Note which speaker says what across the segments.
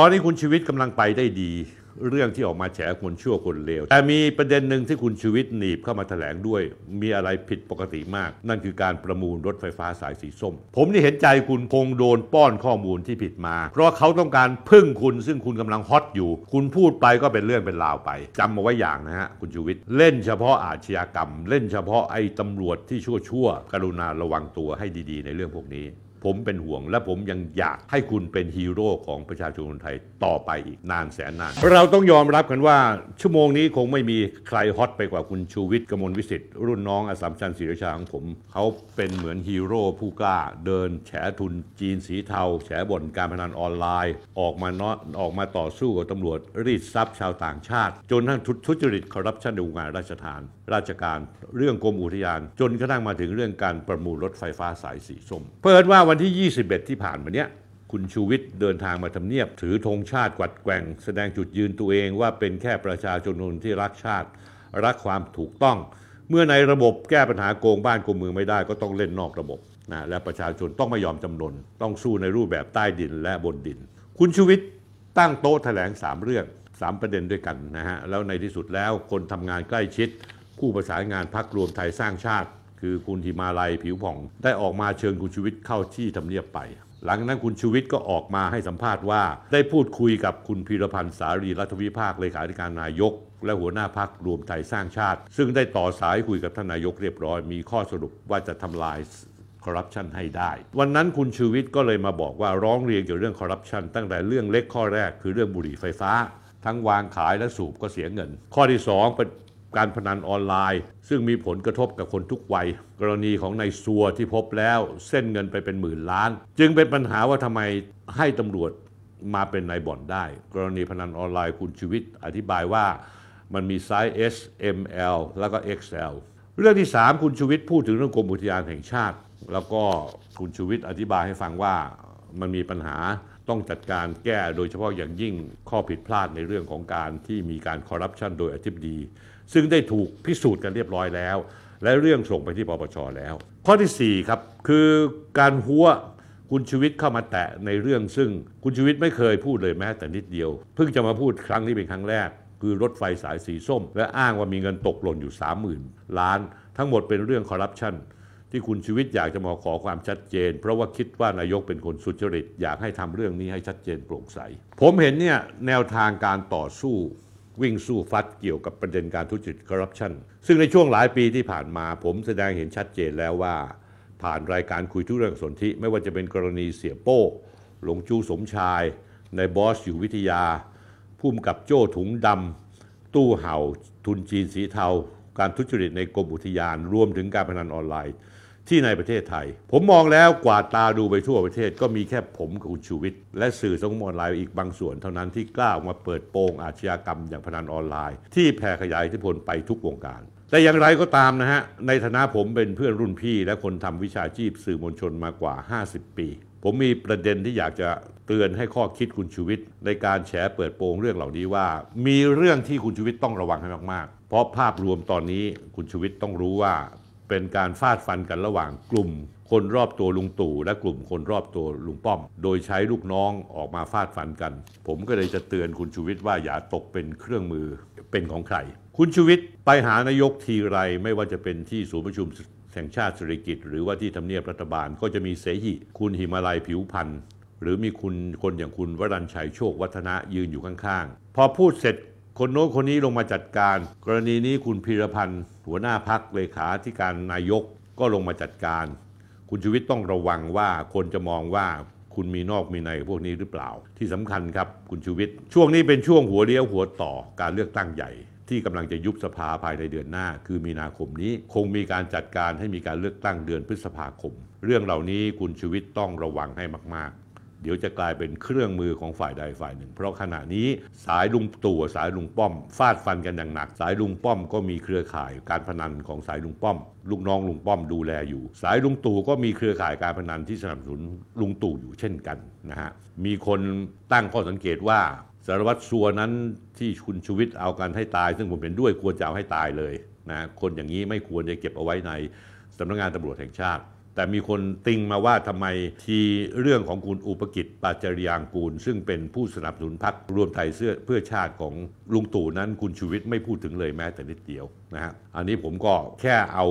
Speaker 1: ตอนนี้คุณชีวิตกำลังไปได้ดี เรื่องที่ออกมาแฉคนชั่วคนเลวแต่มีประเด็นหนึ่งที่คุณชีวิตหนีบเข้ามาแถลงด้วย มีอะไรผิดปกติมาก นั่นคือการประมูลรถไฟฟ้าสายสีส้ม ผมนี่เห็นใจคุณคงโดนป้อนข้อมูลที่ผิดมา เพราะเขาต้องการพึ่งคุณซึ่งคุณกำลังฮอตอยู่ คุณพูดไปก็เป็นเรื่องเป็นราวไปจำมาไว้อย่างนะฮะคุณชูวิทย์เล่นเฉพาะอาชญากรรม เล่นเฉพาะไอ้ตำรวจที่ชั่วๆกรุณาระวังตัวให้ดี ๆ ในเรื่องพวกนี้ ผมเป็นห่วง และผมยังอยากให้คุณเป็นฮีโร่ของประชาชนคนไทยต่อไปอีกนานแสนนาน เราต้องยอมรับกันว่า ชั่วโมงนี้คงไม่มีใครฮอตไปกว่าคุณชูวิทย์กมลวิสิทธิ์รุ่นน้องอัสสัมชัญศรีราชาของผม เขาเป็นเหมือนฮีโร่ผู้กล้า เดินแฉทุนจีนสีเทา แฉบ่อนการพนันออนไลน์ ออกมาเนาะออกมาต่อสู้กับตำรวจรีดทรัพย์ชาวต่างชาติ จนทั้งทุจริตคอร์รัปชันในวงการราชทาน ราชการเรื่องกรมอุทยาน จนกระทั่งมาถึงเรื่องการประมูลรถไฟฟ้าสายสีส้ม เปิดว่าวันที่ 21 ที่ผ่านมาเนี้ยคุณชูวิทย์เดินทางมาทำเนียบ ถือธงชาติกวัดแกว่ง แสดงจุดยืนตัวเองว่าเป็นแค่ประชาชนนที่รักชาติ รักความถูกต้อง เมื่อในระบบแก้ปัญหาโกงบ้านโกงเมืองไม่ได้ก็ต้องเล่นนอกระบบนะและประชาชนต้องไม่ยอมจำนน ต้องสู้ในรูปแบบใต้ดินและบนดิน คุณชูวิทย์ตั้งโต๊ะแถลง 3 เรื่อง 3 ประเด็นด้วยกันนะฮะแล้วในที่สุดแล้วคนทำงานใกล้ชิด ผู้ประสานงานพรรครวมไทยสร้างชาติ คือคุณธิมาลัยผิวผ่อง ได้ออกมาเชิญคุณชูวิทย์เข้าที่ทำเนียบไป หลังจากนั้นคุณชูวิทย์ก็ออกมาให้สัมภาษณ์ว่า ได้พูดคุยกับคุณพีระพันธุ์สาลีรัฐวิภาคเลขาธิการนายก และหัวหน้าพรรครวมไทยสร้างชาติ ซึ่งได้ต่อสายคุยกับท่านนายกเรียบร้อย มีข้อสรุปว่าจะทำลายคอร์รัปชันให้ได้ วันนั้นคุณชูวิทย์ก็เลยมาบอกว่าร้องเรียนเกี่ยวกับเรื่องคอร์รัปชันตั้งแต่เรื่องเล็กข้อแรกคือเรื่องบุหรี่ไฟฟ้า ทั้งวางขายและสูบก็เสียเงิน ข้อที่สองเป็น การพนันออนไลน์ ซึ่งมีผลกระทบกับคนทุกวัย กรณีของนายซัวที่พบแล้วเส้นเงินไปเป็นหมื่นล้าน จึงเป็นปัญหาว่าทำไมให้ตำรวจมาเป็นนายบ่อนได้ กรณีพนันออนไลน์คุณชูวิทย์อธิบายว่ามันมีไซส์ S M L แล้วก็ XL เรื่องที่ 3 คุณชูวิทย์พูดถึงเรื่องกรมอุทยานแห่งชาติ แล้วก็คุณชูวิทย์อธิบายให้ฟังว่ามันมีปัญหาต้องจัดการแก้โดยเฉพาะอย่างยิ่งข้อผิดพลาดในเรื่องของการที่มีการคอร์รัปชันโดยอธิบดี ซึ่งได้ถูกพิสูจน์กันเรียบร้อยแล้ว และเรื่องส่งไปที่ปปชแล้ว ข้อทีสี่4 ครับ คือการหัวคุณชูวิทย์เข้ามาแตะในเรื่องซึ่งคุณชูวิทย์ไม่เคยพูดเลยแม้แต่นิดเดียว เพิ่งจะมาพูดครั้งนี้เป็นครั้งแรก คือรถไฟสายสีส้ม และอ้างว่ามีเงินตกหล่นอยู่ 30,000 ล้าน ทั้งหมดเป็นเรื่องคอร์รัปชันที่คุณชูวิทย์อยากจะมาขอความชัดเจน เพราะว่าคิดว่านายกเป็นคนสุจริต อยากให้ทำเรื่องนี้ให้ชัดเจนโปร่งใส ผมเห็นเนี่ยแนวทางการต่อสู้ วิ่งสู้ฟัดเกี่ยวกับประเด็นการทุจริตคอร์รัปชันซึ่งในช่วงหลายปีที่ผ่านมาผมแสดงเห็นชัดเจนแล้วว่า ผ่านรายการคุยทุเรื่องสนธิไม่ว่าจะเป็นกรณีเสียโป้หลงจูสมชายในบอสอยู่วิทยาพุ่มกับโจ้ถุงดำตู้เห่า ทุนจีนสีเทา การทุจริตในกรมอุทยาน รวมถึงการพนันออนไลน์ ที่ในประเทศไทย ผมมองแล้วกวาดตาดูไปทั่วประเทศ ก็มีแค่ผมกับคุณชูวิทย์และสื่อสังคมออนไลน์อีกบางส่วนเท่านั้นที่กล้าออกมาเปิดโปงอาชญากรรมอย่างพนันออนไลน์ ที่แผ่ขยายอิทธิพลไปทุกวงการ แต่อย่างไรก็ตามนะฮะในฐานะผมเป็นเพื่อนรุ่นพี่ และคนทำวิชาชีพสื่อมวลชนมากว่า 50 ปี ผมมีประเด็นที่อยากจะเตือนให้ข้อคิดคุณชูวิทย์ในการแฉเปิดโปงเรื่องเหล่านี้ว่า มีเรื่องที่คุณชูวิทย์ต้องระวังให้มากๆ เพราะภาพรวมตอนนี้คุณชูวิทย์ต้องรู้ว่า เป็นการฟาดฟันกันระหว่างกลุ่ม คนรอบตัวลุงตู่และกลุ่มคนรอบตัวลุงป้อม โดยใช้ลูกน้องออกมาฟาดฟันกัน ผมก็เลยจะเตือนคุณชูวิทย์ว่าอย่าตกเป็นเครื่องมือเป็นของใคร คุณชูวิทย์ไปหานายกทีไรไม่ว่าจะเป็นที่ศูนย์ประชุมแห่งชาติเศรษฐกิจ หรือว่าที่ทำเนียบรัฐบาลก็จะมีเสหิคุณหิมาลัยผิวพันธ์หรือมีคุณคนอย่างคุณวรัญชัยโชควัฒนะยืนอยู่ข้างๆ พอพูดเสร็จ คนโน้นคนนี้ลงมาจัดการ กรณีนี้คุณพีรพันธ์หัวหน้าพักเลขาธิการนายกก็ลงมาจัดการ คุณชูวิทย์ต้องระวังว่าคนจะมองว่าคุณมีนอกมีในพวกนี้หรือเปล่า ที่สำคัญครับคุณชูวิทย์ช่วงนี้เป็นช่วงหัวเลี้ยวหัวต่อการเลือกตั้งใหญ่ ที่กำลังจะยุบสภาภายในเดือนหน้า คือมีนาคมนี้ คงมีการจัดการให้มีการเลือกตั้งเดือนพฤษภาคม เรื่องเหล่านี้คุณชูวิทย์ต้องระวังให้มาก ๆ เดี๋ยวจะกลายเป็นเครื่องมือของฝ่ายใดฝ่ายหนึ่ง เพราะขณะนี้สายลุงตู่สายลุงป้อม ฟาดฟันกันอย่างหนัก สายลุงป้อมก็มีเครือข่ายการพนันของสายลุงป้อม ลูกน้องลุงป้อมดูแลอยู่ สายลุงตู่ก็มีเครือข่ายการพนันที่สนับสนุนลุงตู่อยู่เช่นกันนะฮะมีคนตั้งข้อสังเกตว่าสารวัตรสัวนั้นที่คุณชูวิทย์เอากันให้ตาย ซึ่งผมเป็นด้วยควรจะเอาให้ตายเลยนะคนอย่างนี้ไม่ควรจะเก็บเอาไว้ในสำนักงานตำรวจแห่งชาติ แต่มีคนติงมาว่าทำไมทีเรื่องของคุณอุปกิจปาจริยางกูล ซึ่งเป็นผู้สนับสนุนพรรครวมไทยเสื้อเพื่อชาติของลุงตู่นั้นคุณชูวิทย์ไม่พูดถึงเลยแม้แต่นิดเดียวนะฮะอันนี้ผมก็แค่เอา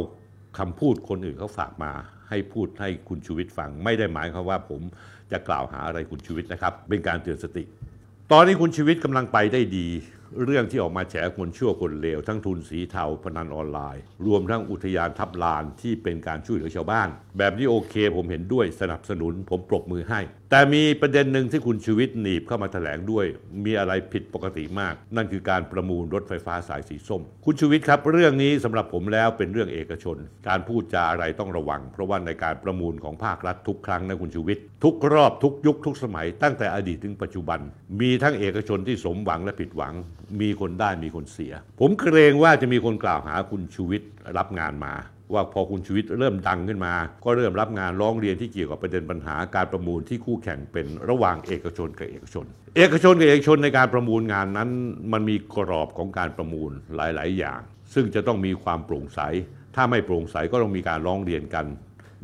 Speaker 1: คำพูดคนอื่นเขาฝากมาให้พูดให้คุณชูวิทย์ฟัง ไม่ได้หมายความว่าผมจะกล่าวหาอะไรคุณชูวิทย์นะครับ เป็นการเตือนสติ ตอนนี้คุณชีวิตกำลังไปได้ดี เรื่องที่ออกมาแฉคนชั่วคนเลวทั้งทุนสีเทาพนันออนไลน์ รวมทั้งอุทยานทับลานที่เป็นการช่วยเหลือชาวบ้าน แบบนี้โอเค ผมเห็นด้วยสนับสนุน ผมปรบมือให้ แต่มีประเด็นหนึ่งที่คุณชีวิตหนีบเข้ามาแถลงด้วย มีอะไรผิดปกติมาก นั่นคือการประมูลรถไฟฟ้าสายสีส้ม คุณชีวิตครับ เรื่องนี้สำหรับผมแล้วเป็นเรื่องเอกชน การพูดจาอะไรต้องระวัง เพราะว่าในการประมูลของภาครัฐทุกครั้งนะคุณชีวิต ทุกรอบทุกยุคทุกสมัย ตั้งแต่อดีตถึงปัจจุบัน มีทั้งเอกชนที่สมหวังและผิดหวัง มีคนได้มีคนเสีย ผมเกรงว่าจะมีคนกล่าวหาคุณชูวิทย์รับงานมา ว่าพอคุณชูวิทย์เริ่มดังขึ้นมา ก็เริ่มรับงานร้องเรียนที่เกี่ยวกับประเด็นปัญหาการประมูลที่คู่แข่งเป็นระหว่างเอกชนกับเอกชน เอกชนกับเอกชนในการประมูลงานนั้น มันมีกรอบของการประมูลหลาย ๆ อย่าง ซึ่งจะต้องมีความโปร่งใส ถ้าไม่โปร่งใสก็ต้องมีการร้องเรียนกัน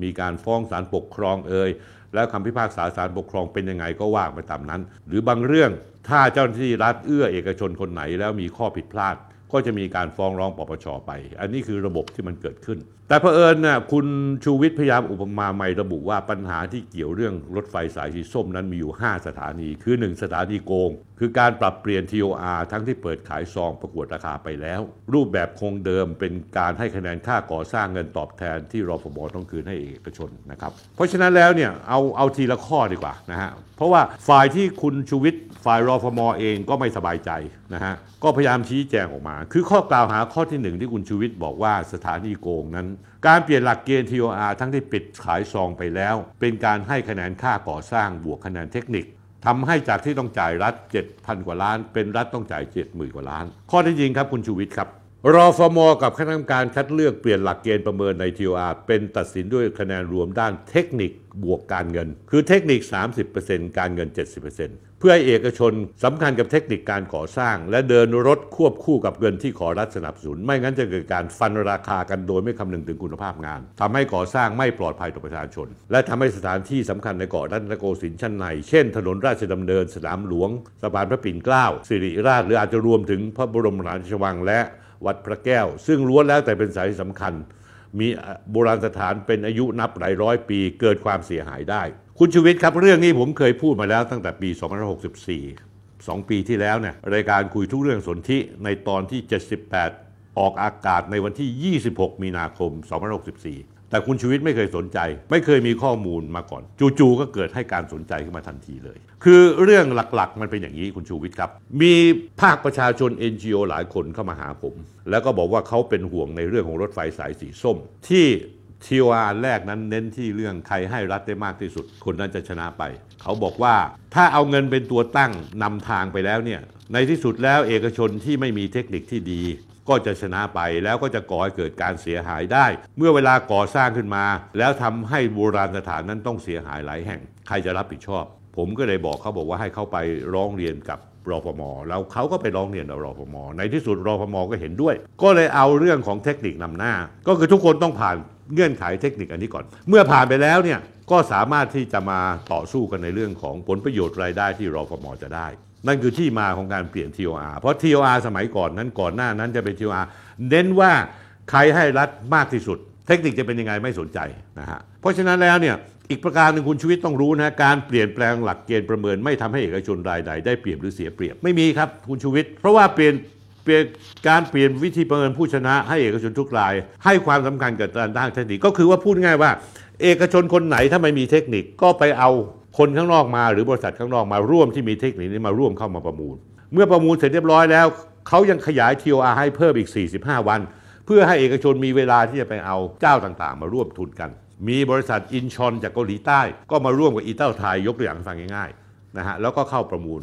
Speaker 1: มีการฟ้องศาลปกครองเอ่ยแล้วคำพิพากษาศาลปกครองเป็นยังไงก็ว่าไปตามนั้น หรือบางเรื่องถ้าเจ้าหน้าที่รัฐเอื้อเอกชนคนไหนแล้วมีข้อผิดพลาด ก็จะมีการฟ้องร้องปปชไป อันนี้คือระบบที่มันเกิดขึ้น แต่เผอิญน่ะคุณชูวิทย์พยายามอุปมาใหม่ระบุว่าปัญหาที่เกี่ยวเรื่องรถไฟสายสีส้มนั้นมีอยู่ 5 สถานี คือ 1 สถานีโกงคือการปรับเปลี่ยน TOR ทั้งที่เปิดขายซองประกวดราคาไปแล้ว รูปแบบคงเดิมเป็นการให้คะแนนค่าก่อสร้างเงินตอบแทนที่รอฟบต้องคืนให้เอกชนนะครับ เพราะฉะนั้นแล้วเนี่ยเอาเอาทีละข้อดีกว่านะฮะเพราะว่าฝ่ายที่คุณชูวิทย์ฝ่ายรอฟมอเองก็ไม่สบายใจนะฮะก็พยายามชี้แจงออกมา คือข้อกล่าวหาข้อที่หนึ่งที่คุณชูวิทย์บอกว่าสถานีโกงนั้น การเปลี่ยนหลักเกณฑ์ TOR ทั้งที่ปิดขายซองไปแล้ว เป็นการให้คะแนนค่าก่อสร้างบวกคะแนนเทคนิค ทำให้จากที่ต้องจ่ายรัฐ 7,000 กว่าล้าน เป็นรัฐต้องจ่าย 70,000 กว่าล้าน ข้อที่จริงครับคุณชูวิทย์ครับรอฟมกับคณะกรรมการคัดเลือกเปลี่ยนหลักเกณฑ์ประเมินใน TOR เป็นตัดสินด้วยคะแนนรวมด้านเทคนิคบวกการเงิน คือเทคนิค 30%การเงิน 70%เพื่อให้เอกชนสำคัญกับเทคนิคการก่อสร้าง และเดินรถควบคู่กับเงินที่ขอรัฐสนับสนุน ไม่งั้นจะเกิดการฟันราคากันโดยไม่คำนึงถึงคุณภาพงานทำให้ก่อสร้างไม่ปลอดภัยต่อประชาชน และทำให้สถานที่สำคัญในเกาะรัตนโกสินทร์ชั้นใน เช่น ถนนราชดำเนินสนามหลวงสะพานพระปิ่นเกล้าสิริราชหรืออาจจะรวมถึงพระบรมราชวังและวัดพระแก้ว ซึ่งล้วนแล้วแต่เป็นสายสำคัญ มีโบราณสถานเป็นอายุนับหลายร้อยปีเกิดความเสียหายได้ คุณชูวิทย์ครับเรื่องนี้ผมเคยพูดมาแล้วตั้งแต่ปี 2564 2 ปีที่แล้วเนี่ยรายการคุยทุกเรื่องสนธิในตอนที่ 78 ออกอากาศในวันที่ 26 มีนาคม 2564 แต่คุณชูวิทย์ไม่เคยสนใจ ไม่เคยมีข้อมูลมาก่อน จู่ๆก็เกิดให้การสนใจขึ้นมาทันทีเลย คือเรื่องหลักๆ มันเป็นอย่างนี้คุณชูวิทย์ครับ มีภาคประชาชน NGO หลายคนเข้ามาหาผม แล้วก็บอกว่าเขาเป็นห่วงในเรื่องของรถไฟสายสีส้ม ที่ทีวาแรกนั้นเน้นที่เรื่องใครให้รัฐได้มากที่สุด คนนั้นจะชนะไป เขาบอกว่าถ้าเอาเงินเป็นตัวตั้งนำทางไปแล้วเนี่ยในที่สุดแล้วเอกชนที่ไม่มีเทคนิคที่ดี ก็จะชนะไปแล้วก็จะก่อให้เกิดการเสียหายได้ เมื่อเวลาก่อสร้างขึ้นมา แล้วทำให้โบราณสถานนั้นต้องเสียหายหลายแห่ง ใครจะรับผิดชอบ ผมก็เลยบอกเขาบอกว่าให้เข้าไปร้องเรียนกับรอพมแล้วเขาก็ไปร้องเรียนกับรพมในที่สุดรอพมก็เห็นด้วย ก็เลยเอาเรื่องของเทคนิคนำหน้า ก็คือทุกคนต้องผ่านเงื่อนไขเทคนิคอันนี้ก่อน เมื่อผ่านไปแล้วเนี่ยก็สามารถที่จะมาต่อสู้กันในเรื่องของผลประโยชน์รายได้ที่รอพมจะได้ นั่นคือที่มาของการเปลี่ยน TOR เพราะ TOR สมัยก่อนนั้นก่อนหน้านั้นจะเป็น TOR เน้นว่าใครให้รัฐมากที่สุด เทคนิคจะเป็นยังไงไม่สนใจนะฮะเพราะฉะนั้นแล้วเนี่ยอีกประการหนึ่งคุณชีวิตต้องรู้นะการเปลี่ยนแปลงหลักเกณฑ์ประเมิน ไม่ทำให้เอกชนรายใดได้เปรียบหรือเสียเปรียบไม่มีครับคุณชูวิทย์เพราะว่าเปลี่ยนเปลี่ยนการเปลี่ยนวิธีประเมินผู้ชนะ ให้เอกชนทุกราย ให้ความสำคัญกับด้านด้านเทคนิคก็คือว่าพูดง่ายว่า เอกชนคนไหนถ้าไม่มีเทคนิคก็ไปเอา คนข้างนอกมาหรือบริษัทข้างนอกมาร่วมที่มีเทคนิคนี้มาร่วมเข้ามาประมูล เมื่อประมูลเสร็จเรียบร้อยแล้วเขายังขยาย TOR ให้เพิ่มอีก 45 วัน เพื่อให้เอกชนมีเวลาที่จะไปเอาเจ้าต่างๆ มาร่วมทุนกัน มีบริษัทอินชอนจากเกาหลีใต้ ก็มาร่วมกับอีเต้าไทยยกตัวอย่างฟังง่ายๆนะฮะแล้วก็เข้าประมูล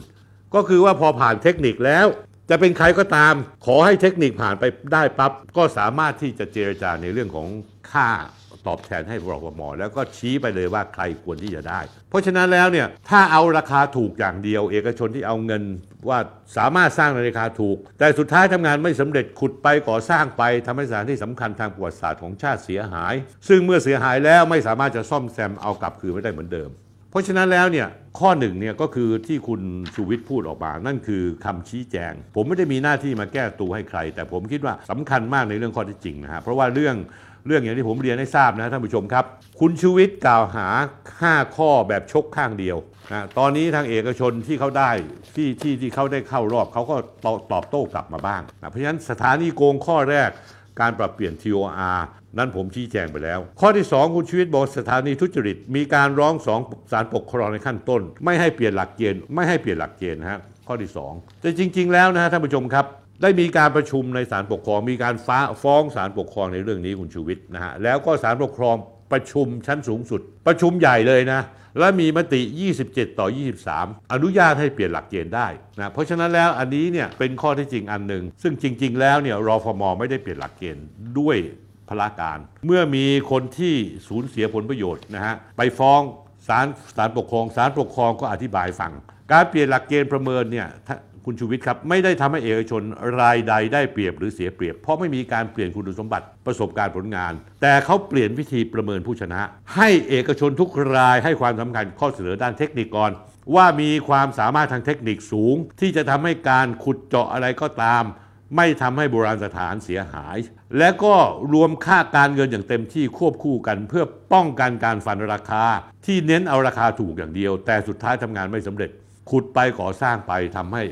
Speaker 1: ก็คือว่าพอผ่านเทคนิคแล้ว จะเป็นใครก็ตาม ขอให้เทคนิคผ่านไปได้ปั๊บก็สามารถที่จะเจรจาในเรื่องของค่า ตอบแทนให้รฟมแล้วก็ชี้ไปเลยว่าใครควรที่จะได้ เพราะฉะนั้นแล้วเนี่ยถ้าเอาราคาถูกอย่างเดียว เอกชนที่เอาเงินว่าสามารถสร้างในราคาถูก แต่สุดท้ายทำงานไม่สำเร็จขุดไปก่อสร้างไปทำให้สถานที่สำคัญทางประวัติศาสตร์ของชาติเสียหาย ซึ่งเมื่อเสียหายแล้วไม่สามารถจะซ่อมแซมเอากลับคืนไม่ได้เหมือนเดิมเพราะฉะนั้นแล้วเนี่ยข้อหนึ่งเนี่ยก็คือที่คุณชูวิทย์พูดออกมา นั่นคือคำชี้แจง ผมไม่ได้มีหน้าที่มาแก้ตัวให้ใคร แต่ผมคิดว่าสำคัญมากในเรื่องข้อที่จริงนะฮะเพราะว่าเรื่อง เรื่องอย่างที่ผมเรียนให้ทราบนะท่านผู้ชมครับ คุณชูวิทย์กล่าวหา 5 ข้อแบบชกข้างเดียวนะตอนนี้ทางเอกชนที่เขาได้ที่ที่ที่เขาได้เข้ารอบเขาก็ตอบตอบโต้กลับมาบ้างนะเพราะฉะนั้นสถานีโกงข้อแรกการปรับเปลี่ยน TOR นั้นผมชี้แจงไปแล้ว ข้อที่ 2 คุณชีวิตบอกสถานีทุจริต มีการร้องสองศาลปกครองในขั้นต้น ไม่ให้เปลี่ยนหลักเกณฑ์ไม่ให้เปลี่ยนหลักเกณฑ์นะฮะข้อที่ 2 แต่จริง ๆ แล้วนะฮะท่านผู้ชมครับ ได้มีการประชุมในศาลปกครอง มีการฟ้าฟ้องศาลปกครองในเรื่องนี้คุณชูวิทย์นะฮะแล้วก็ศาลปกครองประชุมชั้นสูงสุด ประชุมใหญ่เลยนะ และมีมติ 27 ต่อ 23 อนุญาตให้เปลี่ยนหลักเกณฑ์ได้นะเพราะฉะนั้นแล้วอันนี้เนี่ยเป็นข้อที่จริงอันหนึ่งซึ่งจริง ๆ แล้วเนี่ยรอฟมไม่ได้เปลี่ยนหลักเกณฑ์ด้วยพละการ เมื่อมีคนที่สูญเสียผลประโยชน์นะฮะไปฟ้องศาลศาลปกครองศาลปกครองก็อธิบายฟัง การเปลี่ยนหลักเกณฑ์ประเมินเนี่ย คุณชูวิทย์ครับ ไม่ได้ทำให้เอกชนรายใดได้เปรียบหรือเสียเปรียบ เพราะไม่มีการเปลี่ยนคุณสมบัติประสบการณ์ผลงาน แต่เขาเปลี่ยนวิธีประเมินผู้ชนะ ให้เอกชนทุกรายให้ความสำคัญข้อเสนอด้านเทคนิคก่อนว่ามีความสามารถทางเทคนิคสูง ที่จะทำให้การขุดเจาะอะไรก็ตาม ไม่ทำให้โบราณสถานเสียหาย และก็รวมค่าการเงินอย่างเต็มที่ควบคู่กัน เพื่อป้องกันการฟันราคา ที่เน้นเอาราคาถูกอย่างเดียว แต่สุดท้ายทำงานไม่สำเร็จขุดไปก่อสร้างไปทำให้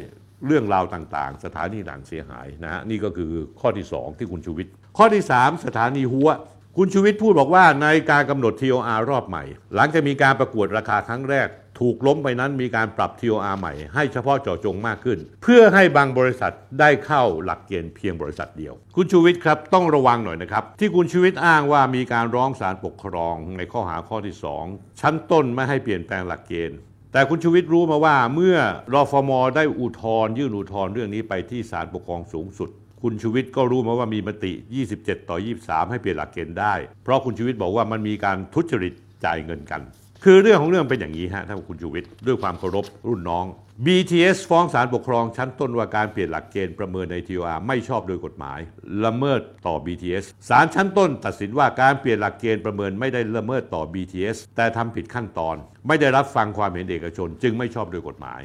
Speaker 1: เรื่องราวต่างๆ สถานีต่างเสียหายนะฮะนี่ก็คือข้อที่ 2 ที่คุณชูวิทย์ข้อที่ 3 สถานีหัว คุณชูวิทย์พูดบอกว่าในการกำหนด TOR รอบใหม่ หลังจากมีการประกวดราคาครั้งแรก ถูกล้มไปนั้นมีการปรับ TOR ใหม่ให้เฉพาะเจาะจงมากขึ้น เพื่อให้บางบริษัทได้เข้าหลักเกณฑ์เพียงบริษัทเดียว คุณชูวิทย์ครับต้องระวังหน่อยนะครับ ที่คุณชูวิทย์อ้างว่ามีการร้องศาลปกครองในข้อหาข้อที่ 2 ชั้นต้นไม่ให้เปลี่ยนแปลงหลักเกณฑ์ แต่คุณชูวิทย์รู้มาว่าเมื่อรอฟมได้อุทธรณ์ยื่นอุทธรณ์เรื่องนี้ไปที่ศาลปกครองสูงสุด คุณชูวิทย์ก็รู้มาว่ามีมติ 27 ต่อ 23 ให้เปลี่ยนหลักเกณฑ์ได้ เพราะคุณชูวิทย์บอกว่ามันมีการทุจริตจ่ายเงินกัน คือเรื่องของเรื่องเป็นอย่างนี้ฮะท่านคุณชูวิทย์ด้วยความเคารพรุ่นน้อง BTS ฟ้องศาลปกครองชั้นต้นว่าการเปลี่ยนหลักเกณฑ์ประเมินใน TOR ไม่ชอบโดยกฎหมาย ละเมิดต่อ BTS ศาลชั้นต้นตัดสินว่าการเปลี่ยนหลักเกณฑ์ประเมินไม่ได้ละเมิดต่อ BTS แต่ทำผิดขั้นตอน ไม่ได้รับฟังความเห็นเอกชน จึงไม่ชอบโดยกฎหมาย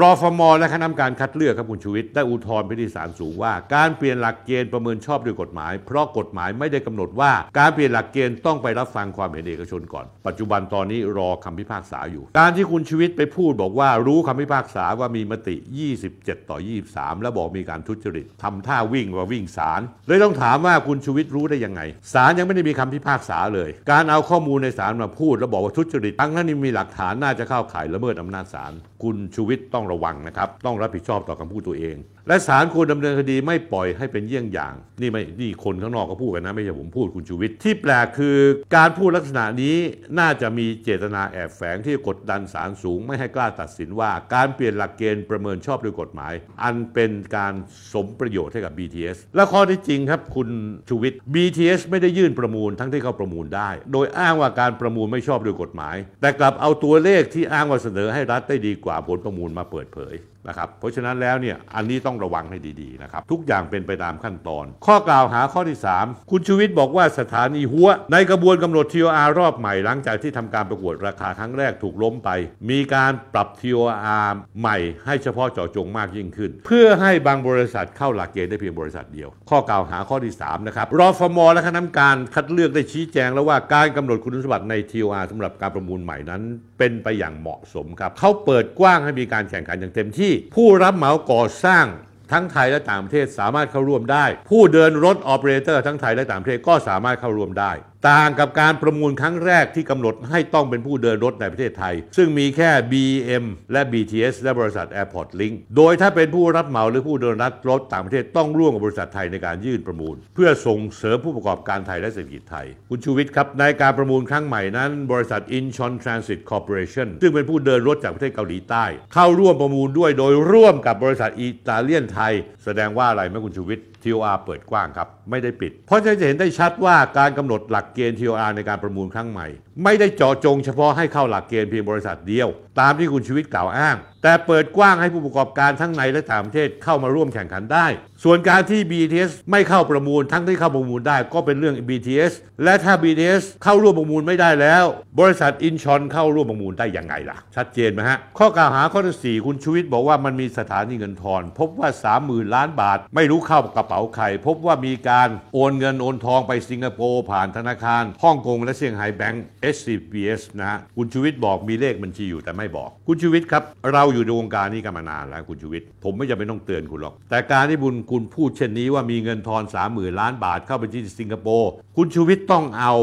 Speaker 1: รอฟมและคณะกรรมการคัดเลือกครับคุณชูวิทย์ได้อุทธรณ์ไปที่ศาลสูงว่า การเปลี่ยนหลักเกณฑ์ประเมินชอบด้วยกฎหมาย เพราะกฎหมายไม่ได้กำหนดว่า การเปลี่ยนหลักเกณฑ์ต้องไปรับฟังความเห็นเอกชนก่อน ปัจจุบันตอนนี้รอคำพิพากษาอยู่ การที่คุณชูวิทย์ไปพูดบอกว่ารู้คำพิพากษาว่ามีมติ 27 ต่อ 23 แล้วบอกมีการทุจริตทำท่าวิ่งว่าวิ่งศาลเลยต้องถามว่าคุณชูวิทย์รู้ได้ยังไงศาลยังไม่ได้มีคำพิพากษาเลย การเอาข้อมูลในศาลมาพูด แล้วบอกว่าทุจริตทั้งนั้นมีหลักฐานน่าจะเข้าข่ายละเมิดอำนาจศาลคุณชูวิทย์ต้ององระวังนะครับ ต้องรับผิดชอบต่อคำพูดตัวเอง และศาลควรดำเนินคดีไม่ปล่อยให้เป็นเยี่ยงอย่าง นี่ไม่นี่คนข้างนอกก็พูดกันนะ ไม่ใช่ผมพูดคุณชูวิทย์ที่แปลกคือการพูดลักษณะนี้น่าจะมีเจตนาแอบแฝงที่กดดันศาลสูง ไม่ให้กล้าตัดสินว่า การเปลี่ยนหลักเกณฑ์ประเมินชอบด้วยกฎหมาย อันเป็นการสมประโยชน์ให้กับ BTS และข้อที่จริงครับคุณชูวิทย์ BTS ไม่ได้ยื่นประมูลทั้งที่เขาประมูลได้ โดยอ้างว่าการประมูลไม่ชอบด้วยกฎหมาย แต่กลับเอาตัวเลขที่อ้างว่าเสนอให้รัฐได้ดีกว่าผลประมูลมาเปิดเผย นะครับเพราะฉะนั้นแล้วเนี่ยอันนี้ต้องระวังให้ดีๆนะครับทุกอย่างเป็นไปตามขั้นตอน ข้อกล่าวหาข้อที่ 3 คุณชูวิทย์บอกว่าสถานีหัว ในกระบวนกำหนด TOR รอบใหม่หลังจากที่ทำการประกวดราคาครั้งแรกถูกล้มไป มีการปรับ TOR ใหม่ให้เฉพาะเจาะจงมากยิ่งขึ้น เพื่อให้บางบริษัทเข้าหลักเกณฑ์ได้เพียงบริษัทเดียว ข้อกล่าวหาข้อที่3นะครับรอฟมและคณะกรรมการคัดเลือกได้ชี้แจงแล้วว่าการกำหนดคุณสมบัติใน TOR สำหรับการประมูลใหม่นั้น เป็นไปอย่างเหมาะสมครับเขาเปิดกว้างให้มีการแข่งขันอย่างเต็มที่ผู้รับเหมาก่อสร้างทั้งไทยและต่างประเทศสามารถเข้าร่วมได้ ผู้เดินรถออเปอเรเตอร์ทั้งไทยและต่างประเทศก็สามารถเข้าร่วมได้ ต่างกับการประมูลครั้งแรกที่กำหนดให้ต้องเป็นผู้เดินรถในประเทศไทย ซึ่งมีแค่ BM และ BTS และบริษัท Airport Link โดยถ้าเป็นผู้รับเหมาหรือผู้เดินรถรถต่างประเทศต้องร่วมกับบริษัทไทยในการยื่นประมูล เพื่อส่งเสริมผู้ประกอบการไทยและเศรษฐกิจไทย คุณชูวิทย์ครับ ในการประมูลครั้งใหม่นั้น บริษัท Incheon Transit Corporation ซึ่งเป็นผู้เดินรถจากประเทศเกาหลีใต้ เข้าร่วมประมูลด้วยโดยร่วมกับบริษัทอิตาเลียนไทย แสดงว่าอะไรไหมคุณชูวิทย์ TOR เปิดกว้างครับ ไม่ได้ปิด เพราะฉะนั้นจะเห็นได้ชัดว่าการกำหนดหลักเกณฑ์ TOR ในการประมูลครั้งใหม่ ไม่ได้เจาะจงเฉพาะให้เข้าหลักเกณฑ์เพียงบริษัทเดียว ตามที่คุณชีวิตกล่าวอ้าง แต่เปิดกว้างให้ผู้ประกอบการทั้งในและต่างประเทศเข้ามาร่วมแข่งขันได้ ส่วนการที่ BTS ไม่เข้าประมูลทั้งที่เข้าประมูลได้ก็เป็นเรื่อง BTS และถ้า BTS เข้าร่วมประมูลไม่ได้แล้ว บริษัทอินชอนเข้าร่วมประมูลได้อยังไงล่ะ ชัดเจนไหมฮะ ข้อกล่าวหาข้อที่สี่คุณชูวิทย์บอกว่ามันมีสถานีเงินทอน พบว่า 30,000 ล้านบาท ไม่รู้เข้ากระเป๋าใคร พบว่ามีการโอนเงินโอนทองไปสิงคโปร์ผ่านธนาคารฮ่องกงและเซี่ยงไฮ้แบงก์ SCBS นะฮะคุณชูวิทย์บอกมีเลขบัญชีอยู่แต่ไม่บอก คุณชูวิทย์ครับเราอยู่ในวงการนี้กันมานานแล้วคุณชูวิทย์ผมไม่จำเป็นต้องเตือนคุณหรอก แต่การที่บุญคุณพูดเช่นนี้ว่ามีเงินทอนสามหมื่นล้านบาทเข้าไปที่สิงคโปร์คุณชูวิทย์ต้องเอา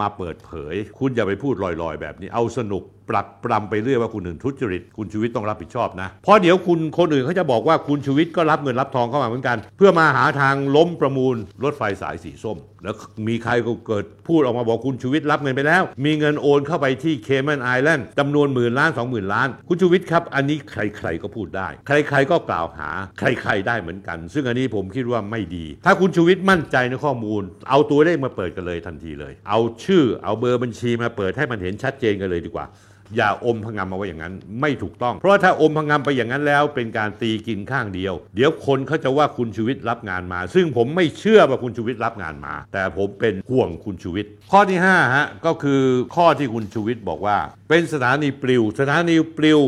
Speaker 1: มาเปิดเผย คุณอย่าไปพูดลอยๆ แบบนี้เอาสนุก ปรักปรำไปเรื่อยว่าคุณอื่นทุจริต คุณชูวิทย์ต้องรับผิดชอบนะ เพราะเดี๋ยวคุณคนอื่นเขาจะบอกว่าคุณชูวิทย์ก็รับเงินรับทองเข้ามาเหมือนกัน เพื่อมาหาทางล้มประมูลรถไฟสายสีส้ม แล้วมีใครก็เกิดพูดออกมาบอกคุณชูวิทย์รับเงินไปแล้ว มีเงินโอนเข้าไปที่เคม a นไอแลนด์จำนวนหมื่นล้านสองหมื่นล้าน คุณชูวิทย์ครับ อันนี้ใครๆก็พูดได้ ใครๆก็กล่าวหา ใครๆได้เหมือนกัน ซึ่งอันนี้ผมคิดว่าไม่ดี ถ้าคุณชูวิทย์มั่นใจในข้อมูล เอาตัวเลขมาเปิดกันเลยทันทีเลย เอาชื่อเอาเบอร์บัญชีมาเปิดให้มันเห็นชัดเจนกันเลยดีกว่า อย่าอมพงำมาไว้อย่างนั้น ไม่ถูกต้อง เพราะถ้าอมพงำไปอย่างนั้นแล้ว เป็นการตีกินข้างเดียว เดี๋ยวคนเขาจะว่าคุณชูวิทย์รับงานมา ซึ่งผมไม่เชื่อว่าคุณชูวิทย์รับงานมา แต่ผมเป็นห่วงคุณชูวิทย์ข้อที่5ฮะก็คือข้อที่คุณชูวิทย์บอกว่า เป็นสถานีปลิว สถานีปลิว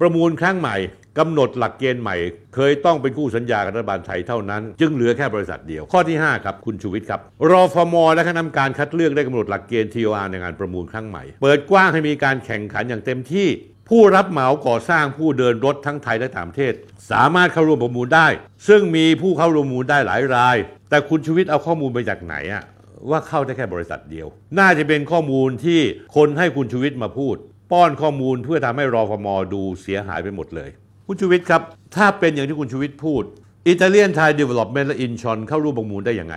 Speaker 1: ประมูลครั้งใหม่ กำหนดหลักเกณฑ์ใหม่ เคยต้องเป็นคู่สัญญากับรัฐบาลไทยเท่านั้น จึงเหลือแค่บริษัทเดียว ข้อที่ 5 ครับ คุณชูวิทย์ครับรอฟมและคณะกรรมการคัดเลือกได้กำหนดหลักเกณฑ์ TOR ในงานประมูลครั้งใหม่ เปิดกว้างให้มีการแข่งขันอย่างเต็มที่ ผู้รับเหมาก่อสร้างผู้เดินรถทั้งไทยและต่างประเทศ สามารถเข้าร่วมประมูลได้ ซึ่งมีผู้เข้าร่วมประมูลได้หลายราย แต่คุณชูวิทย์เอาข้อมูลไปจากไหนอะว่าเข้าได้แค่บริษัทเดียว น่าจะเป็นข้อมูลที่คนให้คุณชูวิทย์มาพูด ป้อนข้อมูลเพื่อทำให้รฟม.ดูเสียหายไปหมดเลย คุณชูวิทย์ครับ ถ้าเป็นอย่างที่คุณชูวิทย์พูดอิตาเลียนไทยดีเวล๊อปเมนต์และอินชอนเข้าร่วมประมูลได้อยังไง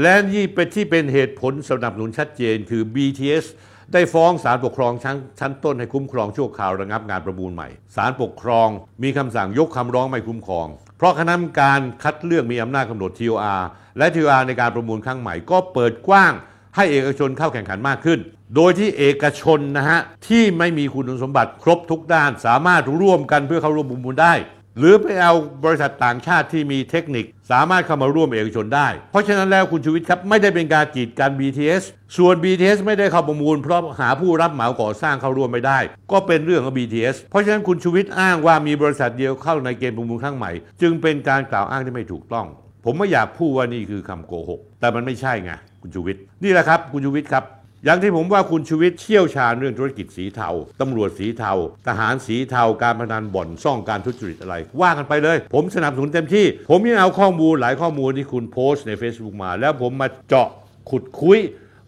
Speaker 1: และนี่เป็นที่เป็นเหตุผลสนับสนุนชัดเจนคือ BTS ได้ฟ้องศาลปกครองชั้นชั้นต้นให้คุ้มครองชั่วคราวระงับงานประมูลใหม่ศาลปกครองมีคำสั่งยกคำร้องไม่คุ้มครอง เพราะคณะกรรมการคัดเลือกมีอำนาจกำหนด TOR และ TOR ในการประมูลครั้งใหม่ก็เปิดกว้าง ให้เอกชนเข้าแข่งขันมากขึ้น โดยที่เอกชนนะฮะที่ไม่มีคุณสมบัติครบทุกด้าน สามารถร่วมกันเพื่อเข้าร่วมประมูลได้ หรือไปเอาบริษัทต่างชาติที่มีเทคนิค สามารถเข้ามาร่วมเอกชนได้ เพราะฉะนั้นแล้วคุณชูวิทย์ครับไม่ได้เป็นการกีดกัน BTS ส่วน BTS ไม่ได้เข้าประมูล เพราะหาผู้รับเหมาก่อสร้างเข้าร่วมไม่ได้ ก็เป็นเรื่องของ BTS เพราะฉะนั้นคุณชูวิทย์อ้างว่ามีบริษัทเดียวเข้าในเกณฑ์ประมูลครั้งใหม่ จึงเป็นการกล่าวอ้างที่ไม่ถูกต้อง ผมไม่อยากพูดว่านี่คือคำโกหกแต่มันไม่ใช่ไง คุณชูวิทย์นี่แหละครับคุณชูวิทย์ครับอย่างที่ผมว่าคุณชูวิทย์เชี่ยวชาญเรื่องธุรกิจสีเทา ตำรวจสีเทา ทหารสีเทา การพนันบ่อนซ่องการทุจริตอะไร ว่ากันไปเลย ผมสนับสนุนเต็มที่ ผมยังเอาข้อมูลหลายข้อมูลที่คุณโพสต์ใน Facebook มา แล้วผมมาเจาะขุดคุย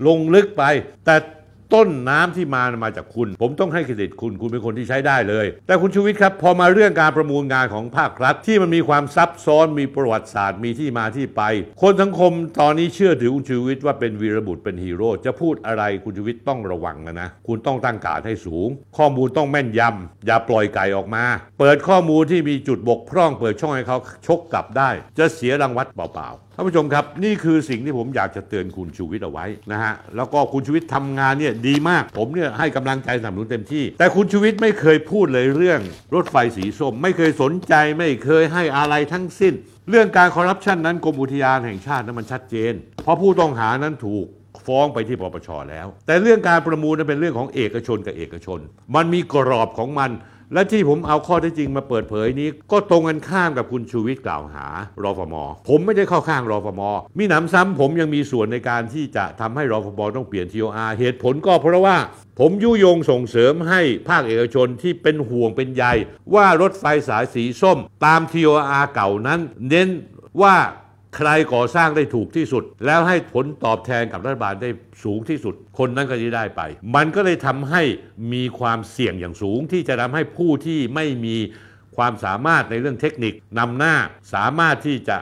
Speaker 1: ลงลึกไป แต่ ต้นน้ำที่มามาจากคุณ ผมต้องให้เครดิตคุณคุณเป็นคนที่ใช้ได้เลย แต่คุณชูวิทย์ครับ พอมาเรื่องการประมูลงานของภาครัฐ ที่มันมีความซับซ้อนมีประวัติศาสตร์มีที่มาที่ไป คนสังคมตอนนี้เชื่อถือคุณชูวิทย์ว่าเป็นวีรบุตรเป็นฮีโร่จะพูดอะไรคุณชูวิทย์ต้องระวังนะนะคุณต้องตั้งการให้สูง ข้อมูลต้องแม่นยำอย่าปล่อยไก่ออกมา เปิดข้อมูลที่มีจุดบกพร่อง เปิดช่องให้เขาชกกลับได้ จะเสียรางวัลเปล่าๆานผู้ชมครับ นี่คือสิ่งที่ผมอยากจะเตือนคุณชูวิทย์เอาไว้นะฮะแล้วก็คุณชูวิทย์ทำงานเนี่ยดีมาก ผมเนี่ยให้กำลังใจสนับสนุนเต็มที่ แต่คุณชูวิทย์ไม่เคยพูดเลยเรื่องรถไฟสีส้ม ไม่เคยสนใจไม่เคยให้อะไรทั้งสิ้น เรื่องการคอร์รัปชันนั้นกรมอุทยานแห่งชาตินั้นมันชัดเจน เพราะผู้ต้องหานั้นถูกฟ้องไปที่ปปชแล้ว แต่เรื่องการประมูลนั้นเป็นเรื่องของเอกชนกับเอกชน มันมีกรอบของมัน และที่ผมเอาข้อเท็จจริงมาเปิดเผยนี้ ก็ตรงกันข้ามกับคุณชูวิทย์กล่าวหารอฟมผมไม่ได้เข้าข้างรอฟมมีหนำซ้ำผมยังมีส่วนในการที่จะทำให้รอฟมต้องเปลี่ยน TOR เหตุผลก็เพราะว่าผมยุยงส่งเสริมให้ภาคเอกชนที่เป็นห่วงเป็นใยว่ารถไฟสายสีส้ม ตาม TOR เก่านั้น เน้นว่า ใครก่อสร้างได้ถูกที่สุด แล้วให้ผลตอบแทนกับรัฐบาลได้สูงที่สุด คนนั้นก็จะได้ไป มันก็เลยทำให้มีความเสี่ยงอย่างสูง ที่จะทำให้ผู้ที่ไม่มีความสามารถในเรื่องเทคนิคนำหน้าสามารถที่จะ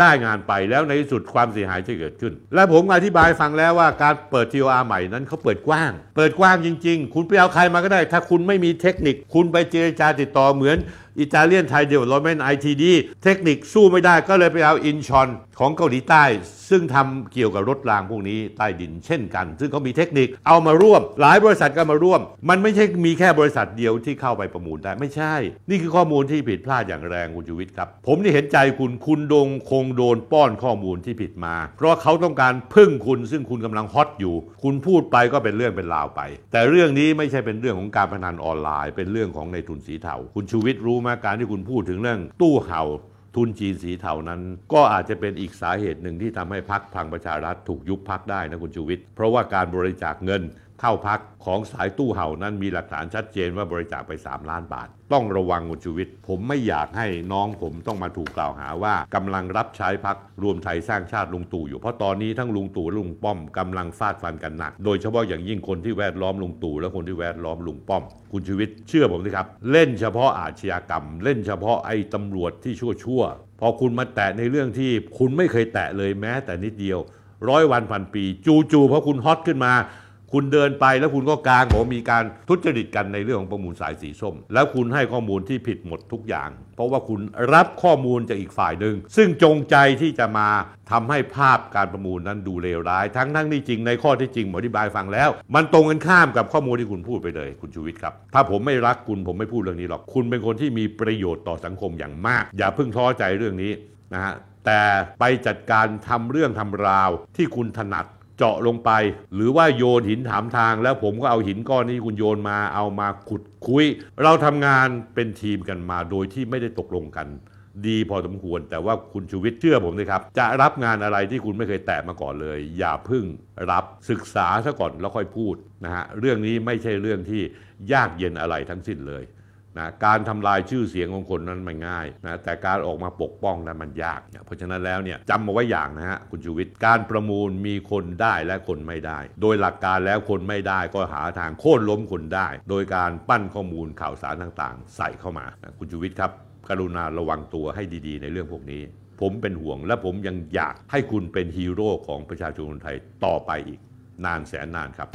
Speaker 1: ได้งานไปแล้วในที่สุดความเสียหายจะเกิดขึ้น และผมอธิบายฟังแล้วว่าการเปิด TOR ใหม่นั้นเขาเปิดกว้าง เปิดกว้างจริง ๆ คุณไปเอาใครมาก็ได้ ถ้าคุณไม่มีเทคนิค คุณไปเจรจาติดต่อเหมือน อิตาเลียนไทยดีเวล๊อปเมนต์ ITD เทคนิคสู้ไม่ได้ก็เลยไปเอาอินชอนของเกาหลีใต้ ซึ่งทำเกี่ยวกับรถรางพวกนี้ใต้ดินเช่นกัน ซึ่งเขามีเทคนิคเอามาร่วม หลายบริษัทก็มาร่วม มันไม่ใช่มีแค่บริษัทเดียวที่เข้าไปประมูลได้ไม่ใช่ นี่คือข้อมูลที่ผิดพลาดอย่างแรงคุณชูวิทย์ครับ ผมนี่เห็นใจคุณคุณดงคงโดนป้อนข้อมูลที่ผิดมา เพราะเขาต้องการพึ่งคุณซึ่งคุณกำลังฮอตอยู่ คุณพูดไปก็เป็นเรื่องเป็นราวไป แต่เรื่องนี้ไม่ใช่เป็นเรื่องของการพนันออนไลน์ เป็นเรื่องของในทุนสีเทาคุณชูวิทย์รู้ไหมาการที่คุณพูดถึงเรื่องตู้เห่าทุนจีนสีเทานั้น ก็อาจจะเป็นอีกสาเหตุหนึ่งที่ทำให้พักพลังประชารัฐถูกยุบพักได้นะคุณชูวิทย์เพราะว่าการบริจาคเงิน เข้าพักของสายตู้เห่านั้นมีหลักฐานชัดเจนว่าบริจาคไป 3 ล้านบาท ต้องระวังคุณชูวิทย์ผมไม่อยากให้น้องผมต้องมาถูกกล่าวหาว่ากำลังรับใช้พักรวมไทยสร้างชาติลุงตู่อยู่เพราะตอนนี้ทั้งลุงตู่และลุงป้อมกำลังฟาดฟันกันหนัก โดยเฉพาะอย่างยิ่งคนที่แวดล้อมลุงตู่และคนที่แวดล้อมลุงป้อม คุณชูวิทย์เชื่อผมสิครับ เล่นเฉพาะอาชญากรรม เล่นเฉพาะไอ้ตำรวจที่ชั่วชั่วๆพอคุณมาแตะในเรื่องที่คุณไม่เคยแตะเลยแม้แต่นิดเดียวร้อยวันพันปี จู่ๆเพราะคุณฮอตขึ้นมา คุณเดินไปแล้วคุณก็กลางบอกมีการทุจริตกันในเรื่องของประมูลสายสีส้ม แล้วคุณให้ข้อมูลที่ผิดหมดทุกอย่าง เพราะว่าคุณรับข้อมูลจากอีกฝ่ายหนึ่งซึ่งจงใจที่จะมาทำให้ภาพการประมูลนั้นดูเลวร้าย ทั้งทั้งที่จริงในข้อที่จริงอธิบายฟังแล้ว มันตรงกันข้ามกับข้อมูลที่คุณพูดไปเลยคุณชูวิทย์ครับ ถ้าผมไม่รักคุณผมไม่พูดเรื่องนี้หรอกคุณเป็นคนที่มีประโยชน์ต่อสังคมอย่างมาก อย่าเพิ่งท้อใจเรื่องนี้นะฮะแต่ไปจัดการทำเรื่องทำราวที่คุณถนัด เจาะลงไป หรือว่าโยนหินถามทาง แล้วผมก็เอาหินก้อนนี้คุณโยนมาเอามาขุดคุย เราทำงานเป็นทีมกันมาโดยที่ไม่ได้ตกลงกัน ดีพอสมควร แต่ว่าคุณชูวิทย์เชื่อผมเลยครับ จะรับงานอะไรที่คุณไม่เคยแตะมาก่อนเลย อย่าพึ่งรับศึกษาซะก่อนแล้วค่อยพูดนะฮะเรื่องนี้ไม่ใช่เรื่องที่ยากเย็นอะไรทั้งสิ้นเลย นะการทำลายชื่อเสียงของคนนั้นมันง่ายนะแต่การออกมาปกป้องนั้นมันยากนะเพราะฉะนั้นแล้วเนี่ยจำเอาไว้อย่างนะฮะคุณชูวิทย์การประมูลมีคนได้และคนไม่ได้ โดยหลักการแล้วคนไม่ได้ก็หาทางโค่นล้มคนได้ โดยการปั้นข้อมูลข่าวสารต่างๆ ใส่เข้ามานะคุณชูวิทย์ครับกรุณาระวังตัวให้ดีๆ ในเรื่องพวกนี้ ผมเป็นห่วงและผมยังอยากให้คุณเป็นฮีโร่ของประชาชนคนไทยต่อไปอีก นานแสนนานครับ